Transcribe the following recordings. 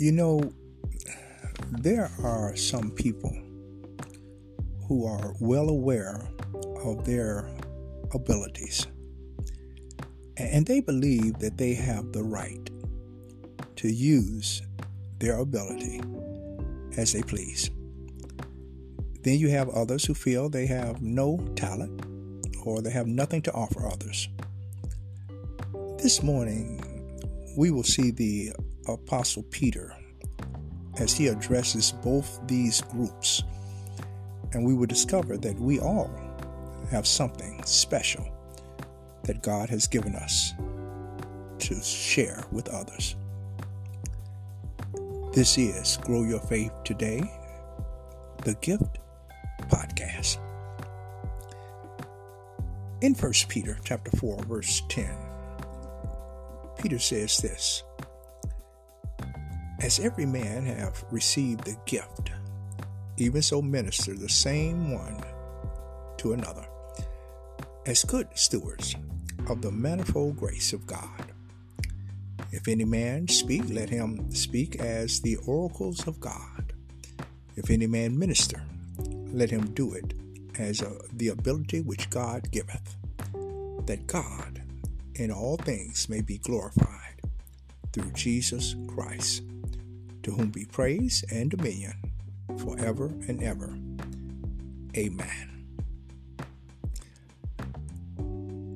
You know, there are some people who are well aware of their abilities and they believe that they have the right to use their ability as they please. Then you have others who feel they have no talent or they have nothing to offer others. This morning, we will see the Apostle Peter as he addresses both these groups, and we will discover that we all have something special that God has given us to share with others. This is Grow Your Faith Today, the Gift Podcast. In 1 Peter chapter 4, verse 10, Peter says this As every man have received the gift, even so minister the same one to another, as good stewards of the manifold grace of God. If any man speak, let him speak as the oracles of God. If any man minister, let him do it as a, the ability which God giveth, that God in all things may be glorified through Jesus Christ, to whom be praise and dominion forever and ever. Amen.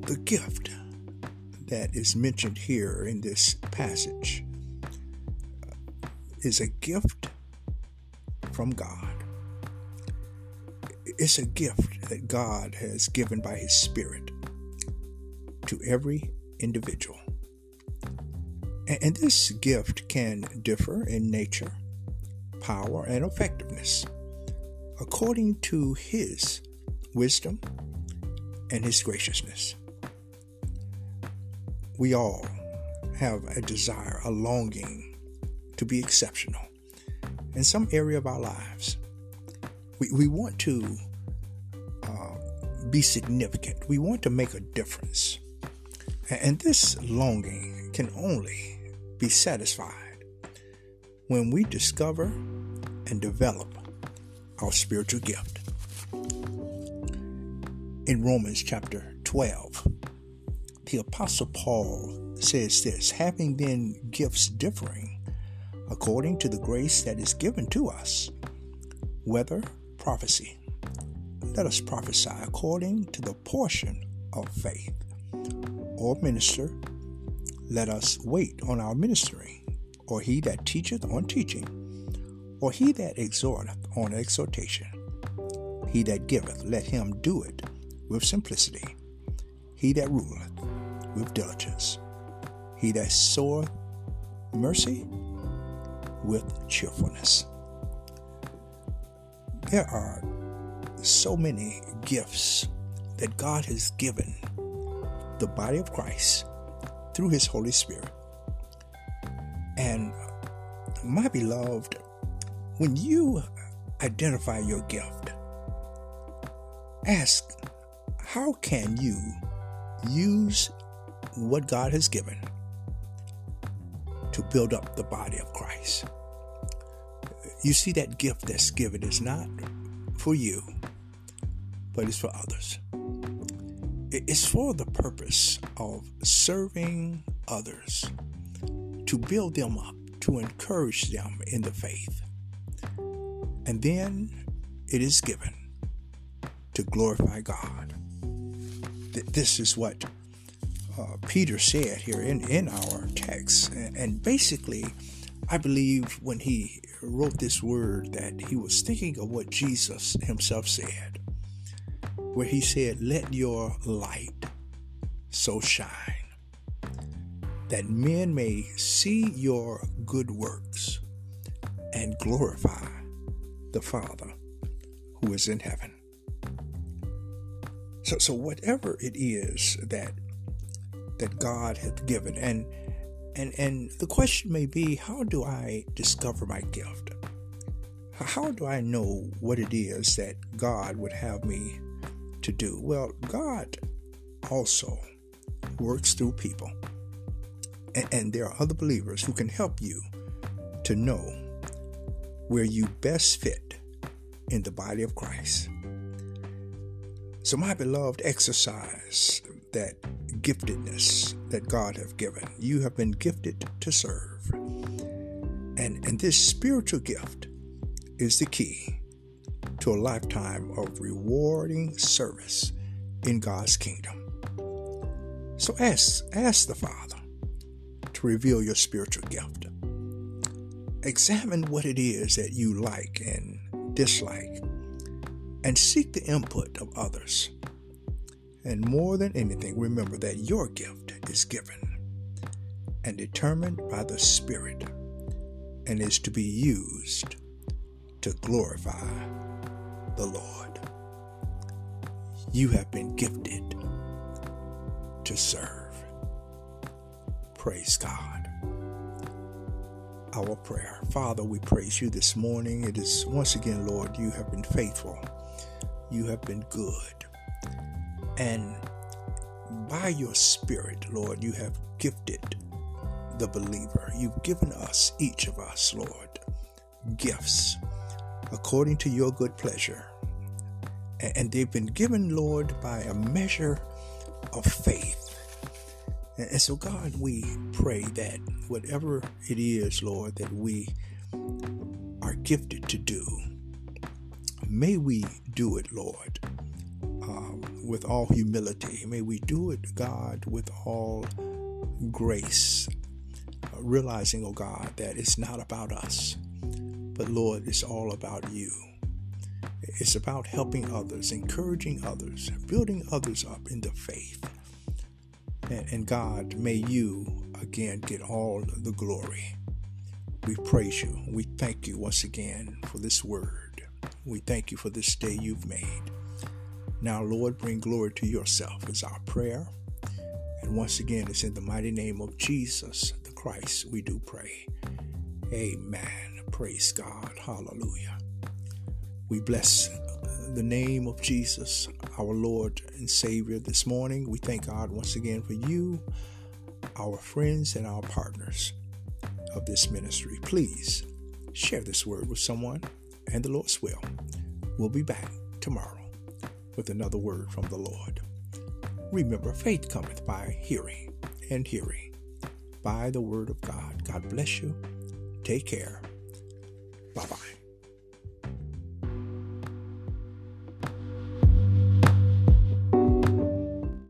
The gift that is mentioned here in this passage uh, is a gift from God. It's a gift that God has given by His Spirit to every individual. And this gift can differ in nature, power, and effectiveness according to His wisdom and His graciousness we all have a desire, a longing to be exceptional in some area of our lives. We, we want to uh, be significant, we want to make a difference. And this longing can only be satisfied when we discover and develop our spiritual gift. In Romans chapter 12, the Apostle Paul says this having then gifts differing according to the grace that is given to us, whether prophecy, let us prophesy according to the portion of faith, or minister, let us wait on our ministering, or he that teacheth on teaching, or he that exhorteth on exhortation. He that giveth, let him do it with simplicity. He that ruleth, with diligence. He that soweth mercy with cheerfulness. There are so many gifts that God has given the body of Christ through His Holy Spirit. And my beloved, when you identify your gift, ask how can you use what God has given to build up the body of Christ. You see, that gift that's given is not for you, but it's for others. It's for the purpose of serving others, to build them up, to encourage them in the faith. And then it is given to glorify God. This is what uh, Peter said here in, in our text. And, and basically, I believe when he wrote this word that he was thinking of what Jesus himself said, where he said, Let your light so shine that men may see your good works and glorify the Father who is in heaven. So, so whatever it is that that God hath given. And and and the question may be, how do I discover my gift? How do I know what it is that God would have me to do? Well, God also works through people. And, and there are other believers who can help you to know where you best fit in the body of Christ. So, my beloved, exercise that giftedness that God have given. You have been gifted to serve. And, and this spiritual gift is the key to a lifetime of rewarding service in God's kingdom. So ask, ask the Father to reveal your spiritual gift. Examine what it is that you like and dislike, and seek the input of others. And more than anything, remember that your gift is given and determined by the Spirit and is to be used to glorify the Lord. You have been gifted to serve. Praise God. Our prayer. Father, we praise you this morning. It is once again, Lord, you have been faithful. You have been good. And by your Spirit, Lord, you have gifted the believer. You've given us, each of us, Lord, gifts according to your good pleasure. And they've been given, Lord, by a measure of faith. And so, God, we pray that whatever it is, Lord, that we are gifted to do, may we do it, Lord, um, with all humility. May we do it, God, with all grace, uh, realizing, oh God, that it's not about us, but Lord, it's all about you. It's about helping others, encouraging others, building others up in the faith. And, and God, may you again get all the glory. We praise you. We thank you once again for this word. We thank you for this day you've made. Now, Lord, bring glory to yourself is our prayer. And once again, it's in the mighty name of Jesus the Christ we do pray. Amen. Praise God. Hallelujah. We bless the name of Jesus, our Lord and Savior, this morning. We thank God once again for you, our friends, and our partners of this ministry. Please share this word with someone, and the Lord's will. We'll be back tomorrow with another word from the Lord. Remember, faith cometh by hearing, and hearing by the word of God. God bless you. Take care. 拜拜。